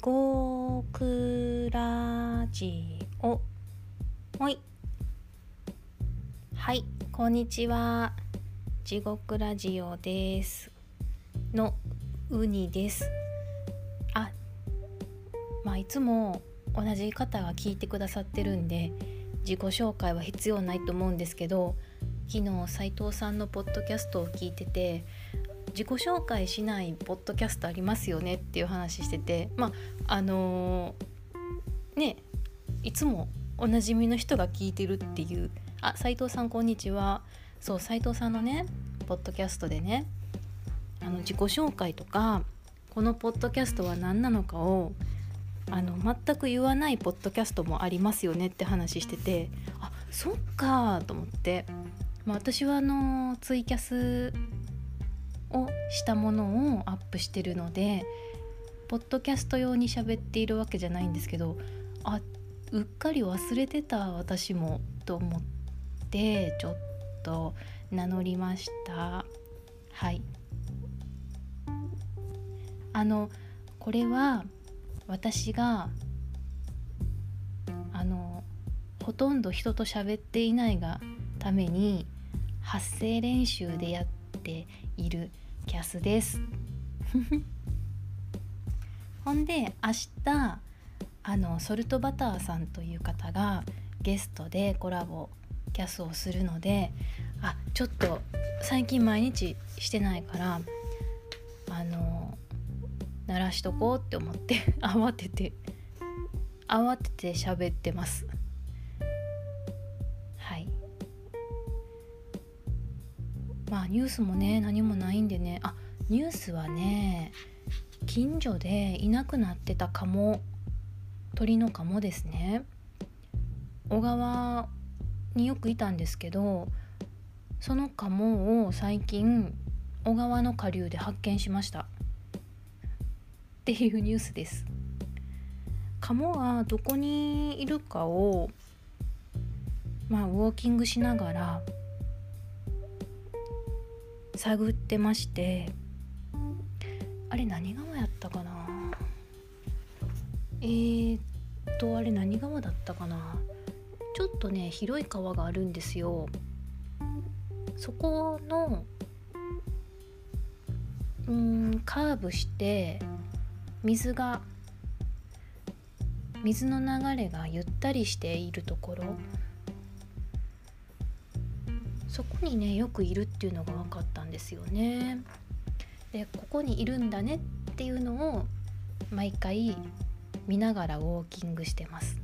獄ラジオ。ほい。はいこんにちは。地獄ラジオですのウニです。あまあいつも同じ方が聞いてくださってるんで自己紹介は必要ないと思うんですけど昨日斉藤さんのポッドキャストを聞いてて自己紹介しないポッドキャストありますよねっていう話しててまああのー、ねいつもおなじみの人が聞いてるっていうあ斉藤さんこんにちは。そう斉藤さんのねポッドキャストでねあの自己紹介とかこのポッドキャストは何なのかをあの全く言わないポッドキャストもありますよねって話しててあそっかと思って、まあ、私はあのツイキャスをしたものをアップしてるのでポッドキャスト用に喋っているわけじゃないんですけどあうっかり忘れてた私もと思ってちょっと名乗りました。はい。あのこれは私があのほとんど人と喋っていないがために発声練習でやってているキャスです。ほんで明日あのソルトバターさんという方がゲストでコラボキャスをするのであちょっと最近毎日してないからあの鳴らしとこうって思って 慌てて慌てて喋ってます。まあニュースもね何もないんでね。あニュースはね近所でいなくなってたカモ鳥のカモですね。小川によくいたんですけどそのカモを最近小川の下流で発見しました。っていうニュースです。カモはどこにいるかをまあウォーキングしながら探ってまして。あれ何川やったかな？えー、っとあれ何川だったかな？ちょっとね広い川があるんですよ。そこのうんカーブして水が水の流れがゆったりしているところ。そこにねよくいるっていうのが分かったんですよね。でここにいるんだねっていうのを毎回見ながらウォーキングしてます。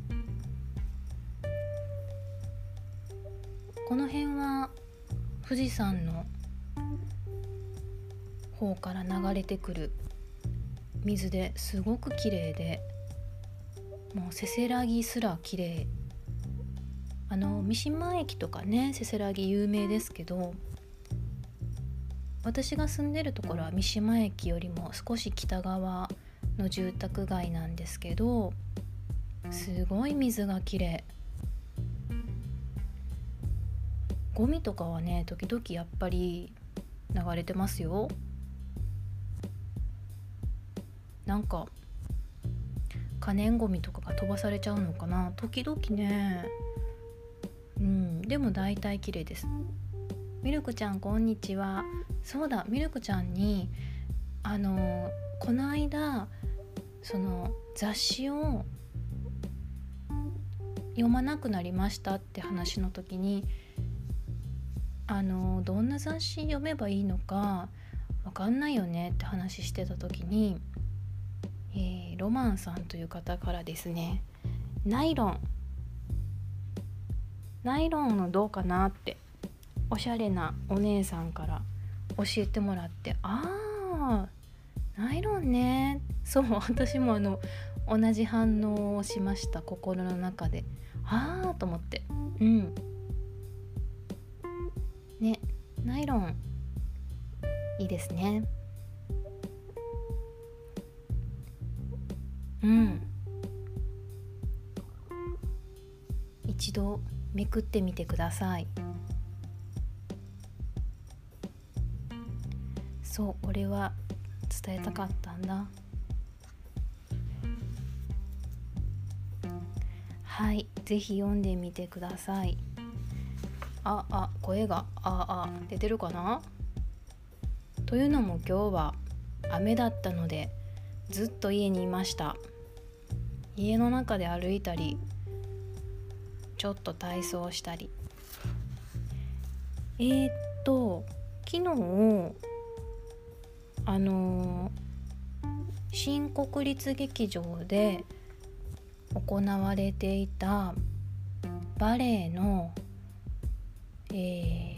この辺は富士山の方から流れてくる水ですごく綺麗でもうせせらぎすら綺麗あの三島駅とかねせせらぎ有名ですけど私が住んでるところは三島駅よりも少し北側の住宅街なんですけどすごい水がきれいゴミとかはね時々やっぱり流れてますよ。なんか可燃ごみとかが飛ばされちゃうのかな。時々ねうんでも大体綺麗です。ミルクちゃんこんにちは。そうだミルクちゃんにあのこの間その雑誌を読まなくなりましたって話の時にあのどんな雑誌読めばいいのか分かんないよねって話してた時に、えー、ロマンさんという方からですねナイロンナイロンのどうかなっておしゃれなお姉さんから教えてもらってああナイロンね。そう私もあの同じ反応をしました心の中で。ああと思って。うん。ねナイロンいいですね。うん。一度めくってみてください。そうこれは伝えたかったんだ。はい是非読んでみてください。ああ声がああ出てるかな？というのも今日は雨だったのでずっと家にいました。家の中で歩いたりちょっと体操したり。えー、っと昨日あの新国立劇場で行われていたバレエの、え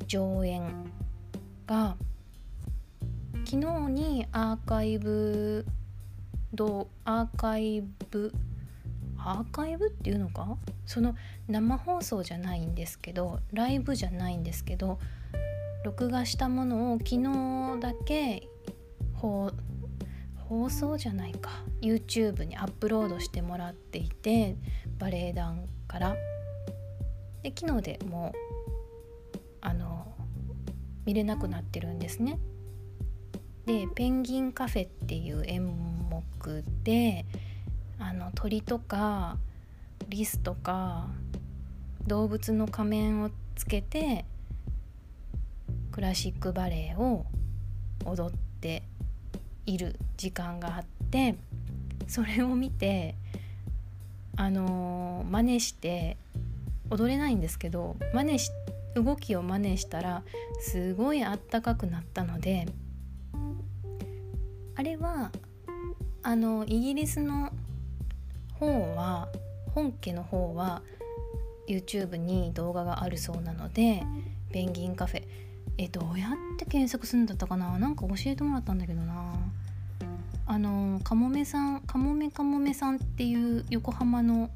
ー、上演が昨日にアーカイブどアーカイブアーカイブっていうのか？その生放送じゃないんですけどライブじゃないんですけど録画したものを昨日だけ放送じゃないか。YouTube にアップロードしてもらっていてバレエ団から。で昨日でもうあの見れなくなってるんですね。でペンギンカフェっていう演目であの鳥とかリスとか動物の仮面をつけてクラシックバレエを踊っている時間があってそれを見てあの真似して踊れないんですけど真似し動きを真似したらすごいあったかくなったのであれはあのイギリスの方は本家の方は YouTube に動画があるそうなのでペンギンカフェ。えどうやって検索するんだったかな？なんか教えてもらったんだけどな。あのかもめさんかもめかもめさんっていう横浜の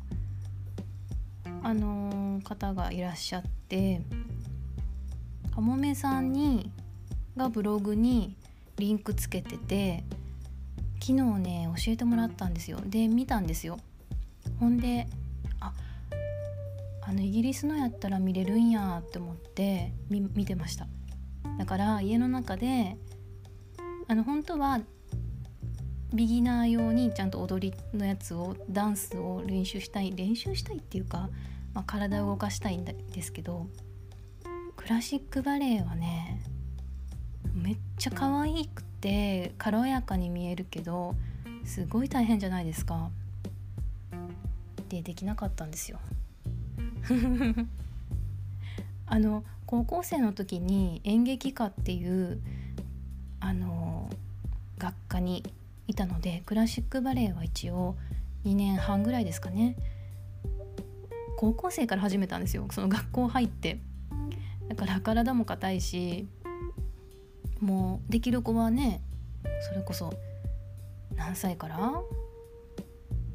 あの方がいらっしゃってかもめさんにがブログにリンクつけてて昨日ね教えてもらったんですよ。で見たんですよ。ほんでああのイギリスのやったら見れるんやって思って見てましただから家の中であの本当はビギナー用にちゃんと踊りのやつをダンスを練習したい練習したいっていうか、まあ、体を動かしたいんですけどクラシックバレエはねめっちゃ可愛くて軽やかに見えるけどすごい大変じゃないですか。でできなかったんですよ。あの高校生の時に演劇科っていうあの学科にいたのでクラシックバレエは一応2年半ぐらいですかね。高校生から始めたんですよ。その学校入って。だから体も硬いしもうできる子はねそれこそ何歳から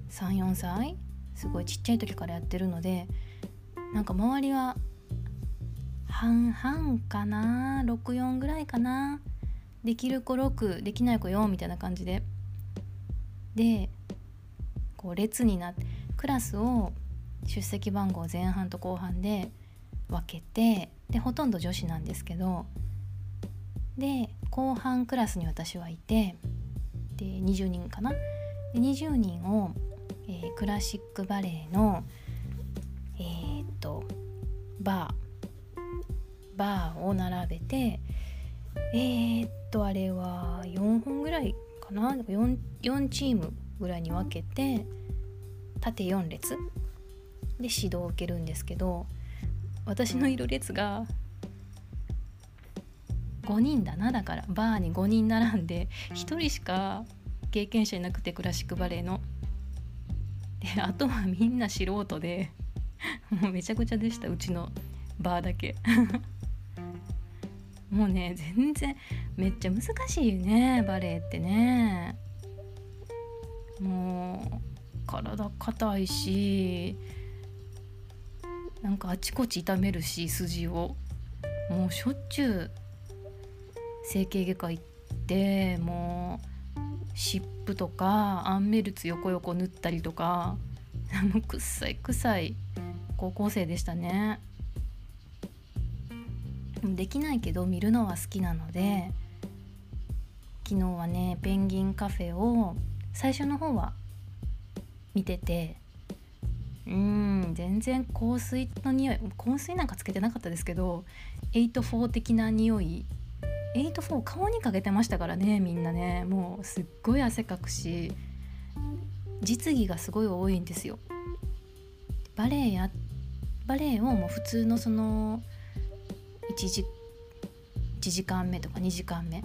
？34歳？すごいちっちゃい時からやってるのでなんか周りは半々かな？64ぐらいかな？できる子6できない子4みたいな感じで。でこう列になってクラスを出席番号前半と後半で分けてでほとんど女子なんですけどで後半クラスに私はいてで20人かな？で20人を、えー、クラシックバレエのえー、っとバー。バーを並べてえー、っとあれは4本ぐらいかな？4, 4チームぐらいに分けて縦4列。で指導を受けるんですけど私のいる列が5人だな？だからバーに5人並んで1人しか経験者いなくてクラシックバレエの。あとはみんな素人でもうめちゃくちゃでしたうちのバーだけ。もうね全然めっちゃ難しいよねバレエってね。もう体硬いしなんかあちこち痛めるし筋を。もうしょっちゅう整形外科行ってもう湿布とかアンメルツ横横塗ったりとか。もうくっさいくさい。高校生でしたね。できないけど見るのは好きなので昨日はねペンギンカフェを最初の方は見ててうん全然香水の匂い香水なんかつけてなかったですけど84的な匂い84顔にかけてましたからねみんなね。もうすっごい汗かくし実技がすごい多いんですよ。バレエやバレエをもう普通のその1時 ,1 時間目とか2時間目。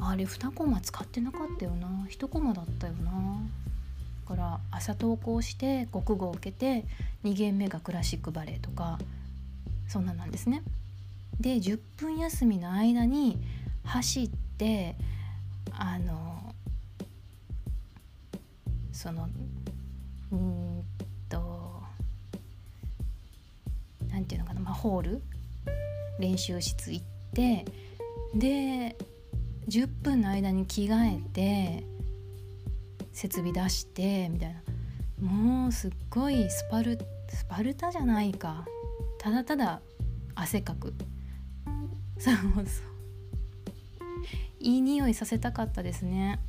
あれ2コマ使ってなかったよな。1コマだったよな。だから朝登校して国語を受けて2限目がクラシックバレエとかそんななんですね。で10分休みの間に走ってあのそのうんと何て言うのかな、まあ、ホール？練習室行ってで10分の間に着替えて設備出してみたいな。もうすっごいスパルスパルタじゃないか。ただただ汗かく。そうそう。いい匂いさせたかったですね。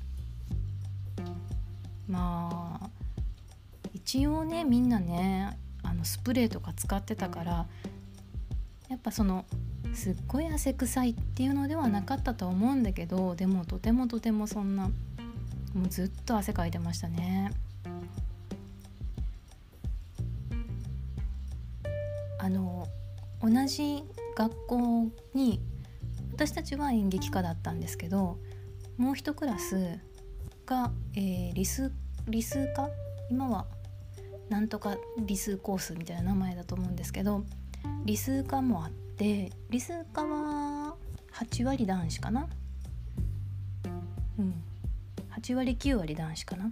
まあ一応ねみんなねあのスプレーとか使ってたからやっぱそのすっごい汗臭いっていうのではなかったと思うんだけどでもとてもとてもそんなもうずっと汗かいてましたね。あの同じ学校に私たちは演劇科だったんですけどもう一クラスが、えー、理数理数科？今はなんとか理数コースみたいな名前だと思うんですけど理数科もあって理数科は8割男子かな？うん。8割9割男子かな？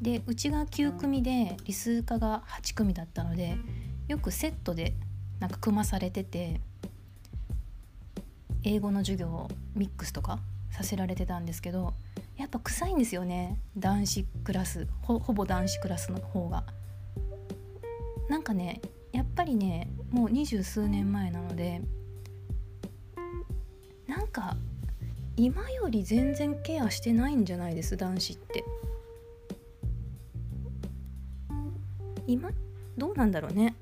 でうちが9組で理数科が8組だったのでよくセットでなんか組まされてて英語の授業をミックスとかさせられてたんですけどやっぱ臭いんですよね。男子クラス。ほぼ男子クラスの方が。なんかねやっぱりねもう二十数年前なのでなんか今より全然ケアしてないんじゃないです？男子って。今どうなんだろうね。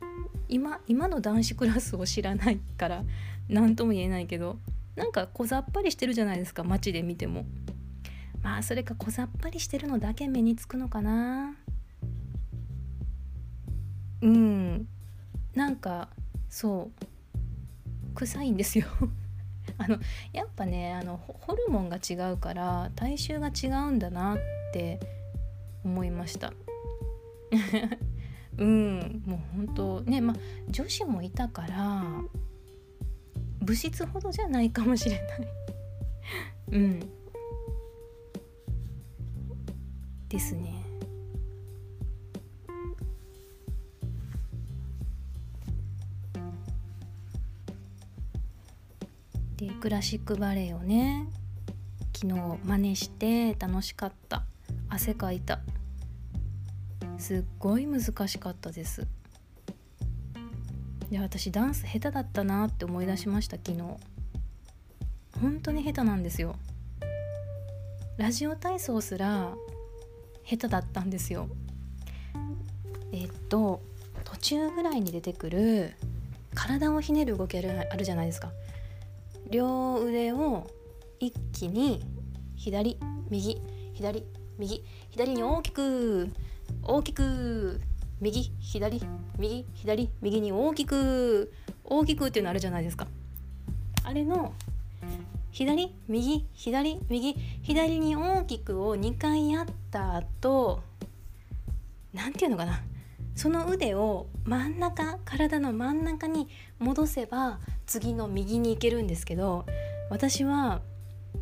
今今の男子クラスを知らないから何とも言えないけどなんか小ざっぱりしてるじゃないですか街で見ても。まあそれか小ざっぱりしてるのだけ目につくのかな。うん。なんかそう。臭いんですよ。あのやっぱねあのホルモンが違うから体臭が違うんだなって思いました。うん。もう本当ねまあ女子もいたから物質ほどじゃないかもしれない。うんですね。でクラシックバレエをね昨日真似して楽しかった。汗かいた。すっごい難しかったです。で私ダンス下手だったなって思い出しました昨日。本当に下手なんですよ。ラジオ体操すら下手だったんですよ。えっと途中ぐらいに出てくる体をひねる動きあるじゃないですか。両腕を一気に左右左右左に大きく大きく右左右左右に大きく大きくっていうのあるじゃないですか。あれの左右左右左に大きくを2回やった後何て言うのかなその腕を真ん中体の真ん中に戻せば次の右に行けるんですけど私は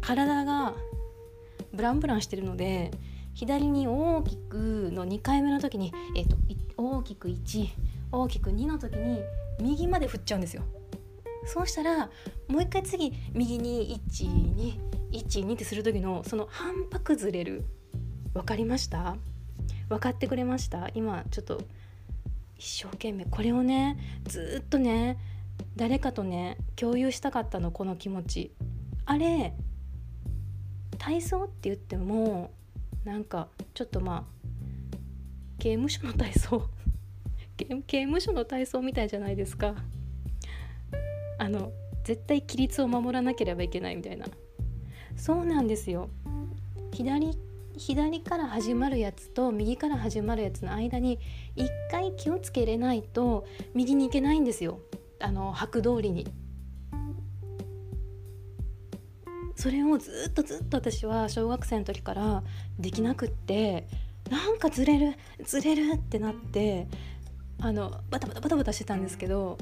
体がブランブランしてるので左に大きくの2回目の時に、えーと、大きく1大きく2の時に右まで振っちゃうんですよ。そうしたらもう一回次右に1212ってする時のその反拍ずれる。分かりました？分かってくれました？今ちょっと一生懸命これをねずっとね誰かとね共有したかったのこの気持ち。あれ体操って言ってもなんかちょっとまあ刑務所の体操？刑務所の体操みたいじゃないですか。あの絶対規律を守らなければいけないみたいな。そうなんですよ。左左から始まるやつと右から始まるやつの間に一回気をつけれないと右に行けないんですよ。あの拍通りに。それをずっとずっと私は小学生の時からできなくってなんかずれるずれるってなってあのバタバタバタバタしてたんですけど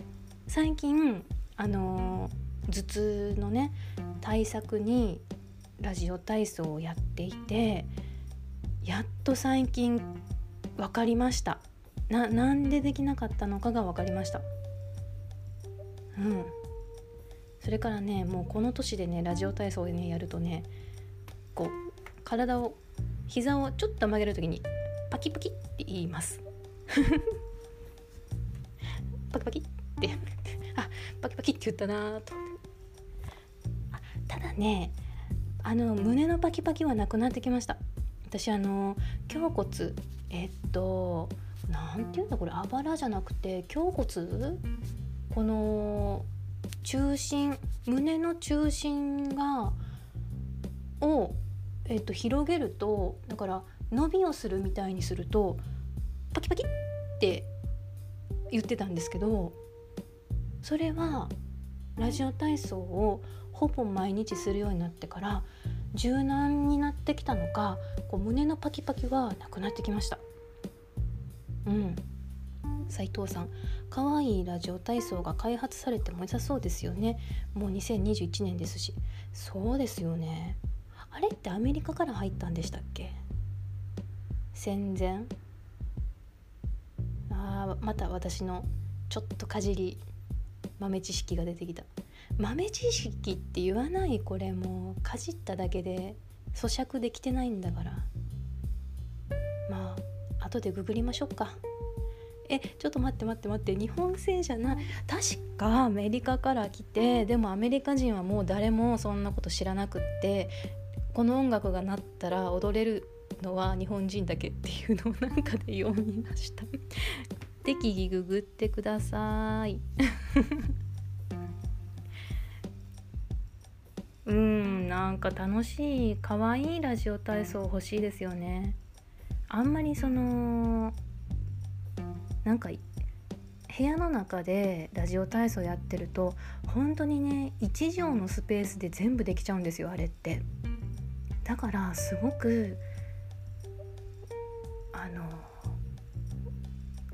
最近あの頭痛のね対策にラジオ体操をやっていてやっと最近分かりました。ななんでできなかったのかが分かりました。うん。それからねもうこの年でねラジオ体操でねやるとねこう体を膝をちょっと曲げる時にパキパキって言います。パキパキ。言ったなと。ただねあの胸のパキパキはなくなってきました。私あの胸骨えっと何て言うんだこれあばらじゃなくて胸骨？この中心胸の中心がを、えっと、広げるとだから伸びをするみたいにするとパキパキって言ってたんですけどそれはラジオ体操をほぼ毎日するようになってから柔軟になってきたのかこう胸のパキパキはなくなってきました。うん。斉藤さん可愛いラジオ体操が開発されても良さそうですよね。もう2021年ですし。そうですよね。あれってアメリカから入ったんでしたっけ？戦前？あまた私のちょっとかじり豆知識が出てきた。豆知識って言わないこれもうかじっただけで咀嚼できてないんだから。まあ後でググりましょうか。えちょっと待って待って待って。日本製じゃない確かアメリカから来てでもアメリカ人はもう誰もそんなこと知らなくってこの音楽が鳴ったら踊れるのは日本人だけっていうのをなんかで 読みました適宜ググってください。うんなんか楽しい可愛いラジオ体操欲しいですよね。あんまりそのなんか部屋の中でラジオ体操やってると本当にね1畳のスペースで全部できちゃうんですよあれって。だからすごくあの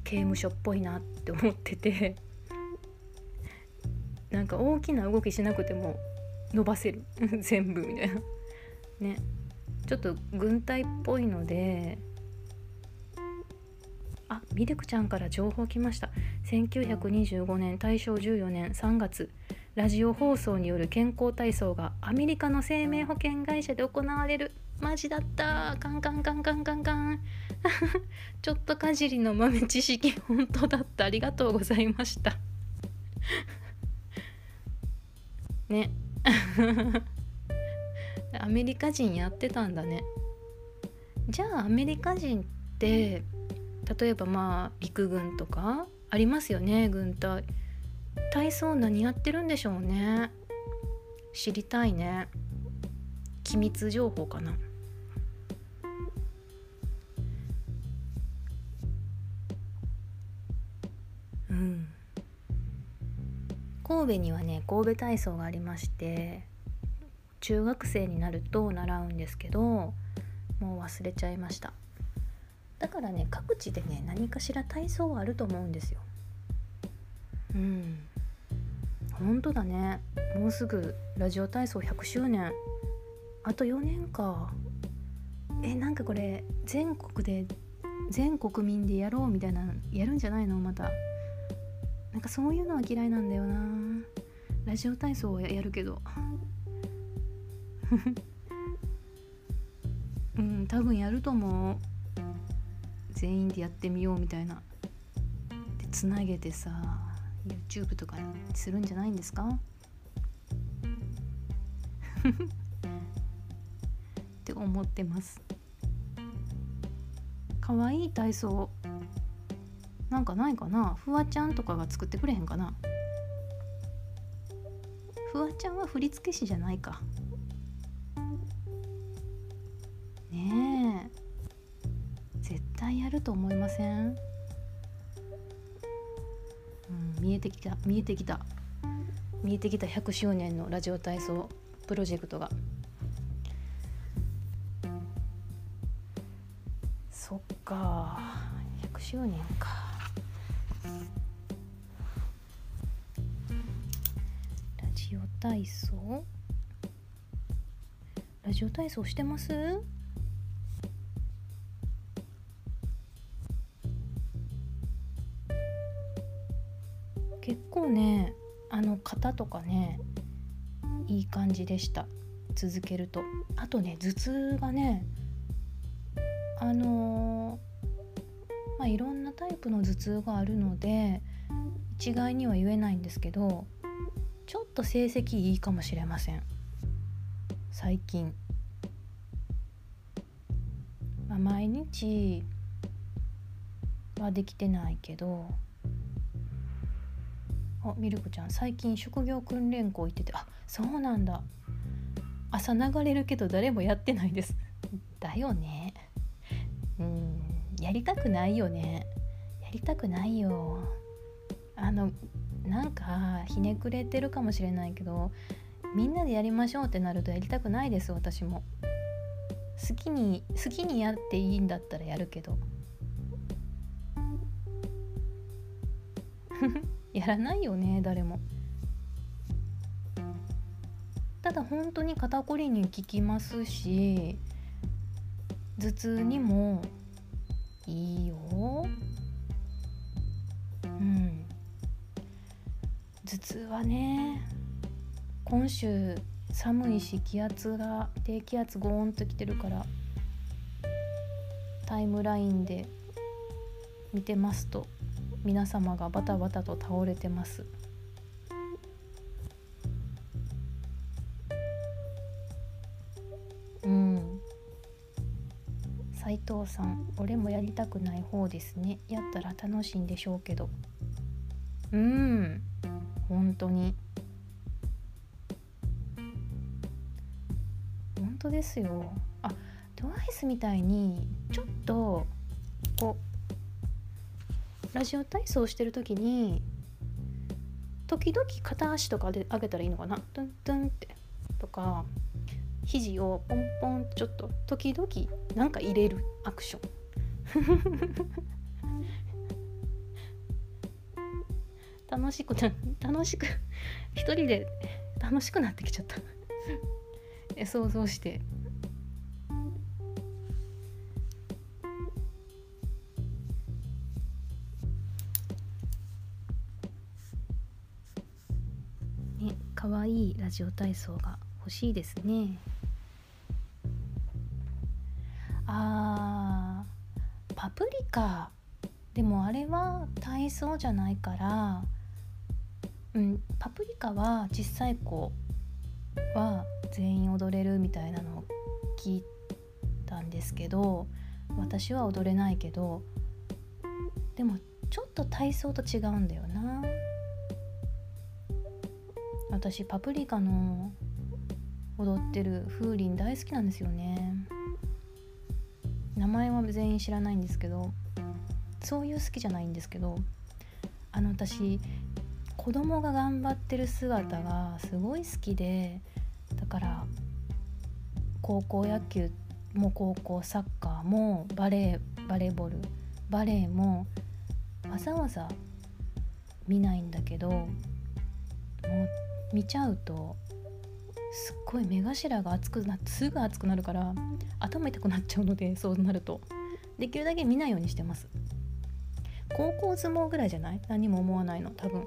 刑務所っぽいなって思ってて。なんか大きな動きしなくても伸ばせる。全部みたいな。ね。ちょっと軍隊っぽいので。あミルクちゃんから情報来ました。1925年大正14年3月ラジオ放送による健康体操がアメリカの生命保険会社で行われる。マジだった。カンカンカンカンカンカン。ちょっとかじりの豆知識本当だった。ありがとうございました。ね。アメリカ人やってたんだね。じゃあアメリカ人って例えばまあ陸軍とかありますよね。軍隊。体操何やってるんでしょうね。知りたいね。機密情報かな。神戸にはね神戸体操がありまして中学生になると習うんですけどもう忘れちゃいました。だからね各地でね何かしら体操はあると思うんですよ。うん。本当だね。もうすぐラジオ体操100周年。あと4年か。えなんかこれ全国で全国民でやろうみたいなやるんじゃないの？また。なんかそういうのは嫌いなんだよな。ラジオ体操はやるけど。うん多分やると思う。全員でやってみようみたいな。でつなげてさ YouTube とかにするんじゃないんですか？って思ってます。かわいい体操。なんかないかな？フワちゃんとかが作ってくれへんかな？フワちゃんは振付師じゃないか。ねえ。絶対やると思いません、うん、見えてきた。見えてきた。見えてきた。100周年のラジオ体操。プロジェクトが。そっか。100周年か。ラジオ体操？ラジオ体操してます？結構ねあの肩とかねいい感じでした。続けると。あとね頭痛がねあの、まあいろんなタイプの頭痛があるので一概には言えないんですけどちょっと成績いいかもしれません。最近、まあ、毎日はできてないけどあミルクちゃん最近職業訓練校行っててあそうなんだ。朝流れるけど誰もやってないです。だよね。うん。やりたくないよね。やりたくないよ。あのなんかひねくれてるかもしれないけどみんなでやりましょうってなるとやりたくないです私も。好きに好きにやっていいんだったらやるけど。やらないよね誰も。ただ本当に肩こりに効きますし頭痛にもいいよ。うん。頭痛はね今週寒いし気圧が低気圧ゴーンときてるからタイムラインで見てますと皆様がバタバタと倒れてます。藤さん俺もやりたくない方ですね。やったら楽しいんでしょうけど。うん。本当に。本当ですよ。あ TWICE みたいにちょっとこうラジオ体操してる時に時々片足とかで上げたらいいのかな。トゥントゥンって。とか肘をポンポンちょっと時々なんか入れるアクション。楽しく楽しく一人で楽しくなってきちゃった。想像して。ね可愛いラジオ体操が欲しいですね。あーパプリカ。でもあれは体操じゃないからうんパプリカは小さい子は全員踊れるみたいなのを聞いたんですけど私は踊れないけどでもちょっと体操と違うんだよな。私パプリカの踊ってる風鈴大好きなんですよね。名前は全員知らないんですけどそういう好きじゃないんですけどあの私子供が頑張ってる姿がすごい好きでだから高校野球も高校サッカーもバレーバレーボールバレーもわざわざ見ないんだけどもう見ちゃうとすっごい目頭が熱くなってすぐ熱くなるから頭痛くなっちゃうのでそうなると。できるだけ見ないようにしてます。高校相撲ぐらいじゃない？何も思わないの？多分。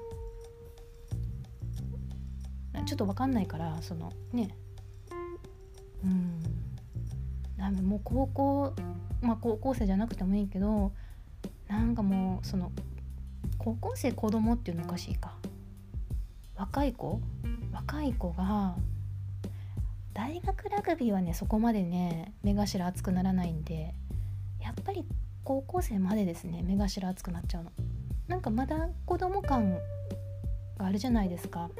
ちょっと分かんないからそのね。うん。もう高校まあ高校生じゃなくてもいいけどなんかもうその高校生子供っていうのおかしいか。若い子？若い子が大学ラグビーはねそこまでね目頭熱くならないんでやっぱり高校生までですね目頭熱くなっちゃうの。なんかまだ子供感があるじゃないですか。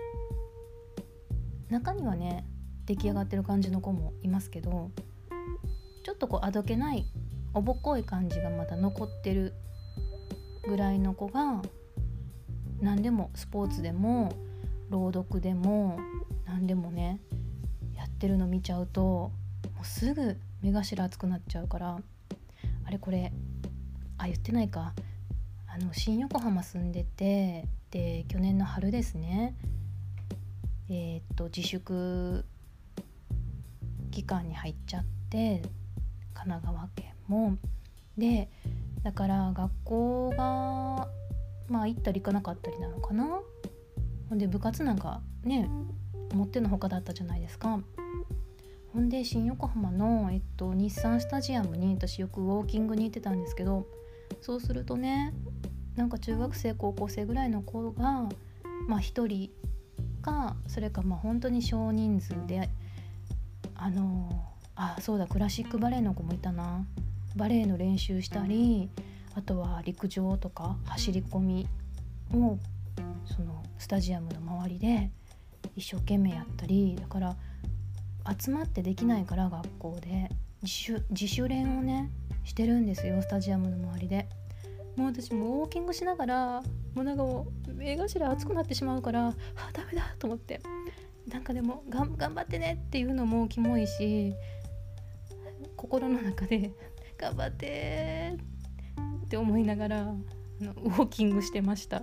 中にはね出来上がってる感じの子もいますけどちょっとこうあどけないおぼっこい感じがまだ残ってるぐらいの子が何でもスポーツでも朗読でも何でもねってるの見ちゃうともうすぐ目頭熱くなっちゃうからあれこれあ言ってないか。あの新横浜住んでてで去年の春ですね。えー、っと自粛期間に入っちゃって神奈川県も。でだから学校がまあ行ったり行かなかったりなのかな。ほんで部活なんかね持ってのほかだったじゃないですか。ほんで新横浜の、えっと、日産スタジアムに私よくウォーキングに行ってたんですけどそうするとねなんか中学生高校生ぐらいの子がまあ1人かそれかまあ本当に少人数であのあそうだクラシックバレエの子もいたな。バレエの練習したりあとは陸上とか走り込みをそのスタジアムの周りで一生懸命やったりだから集まってできないから学校で。自主自主練をねしてるんですよスタジアムの周りで。もう私もウォーキングしながらもうなんか目頭熱くなってしまうからあダメだと思って。なんかでも頑張ってねっていうのもキモいし心の中で 頑張ってって思いながらあのウォーキングしてました。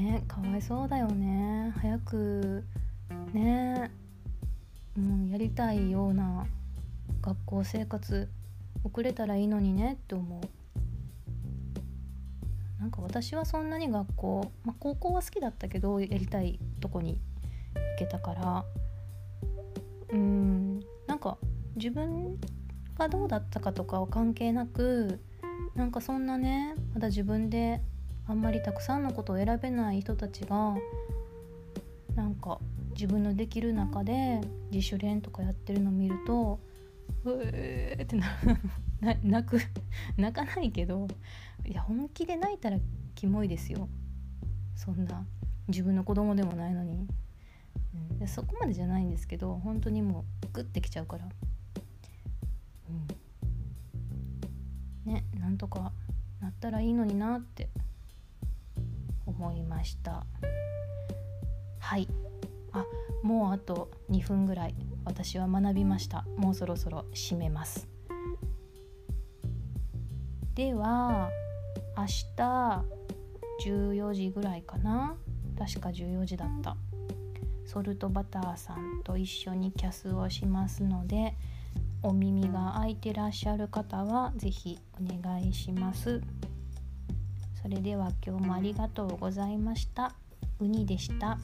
ねかわいそうだよね。早くねもうやりたいような学校生活送れたらいいのにねって思う。なんか私はそんなに学校、まあ、高校は好きだったけどやりたいとこに行けたから。うんなんか自分がどうだったかとかは関係なくなんかそんなねまだ自分であんまりたくさんのことを選べない人たちがなんか自分のできる中で自主練とかやってるのを見るとうーってな 泣く。泣かないけどいや本気で泣いたらキモいですよ。そんな。自分の子供でもないのに、うん、そこまでじゃないんですけど本当にもうグッてきちゃうから。うん。ねなんとかなったらいいのになって。思いました。はい。あもうあと2分ぐらい。私は学びました。もうそろそろ締めます。では明日14時ぐらいかな。確か14時だった。ソルトバターさんと一緒にキャスをしますのでお耳が開いてらっしゃる方は是非お願いします。それでは今日もありがとうございましたウニでした。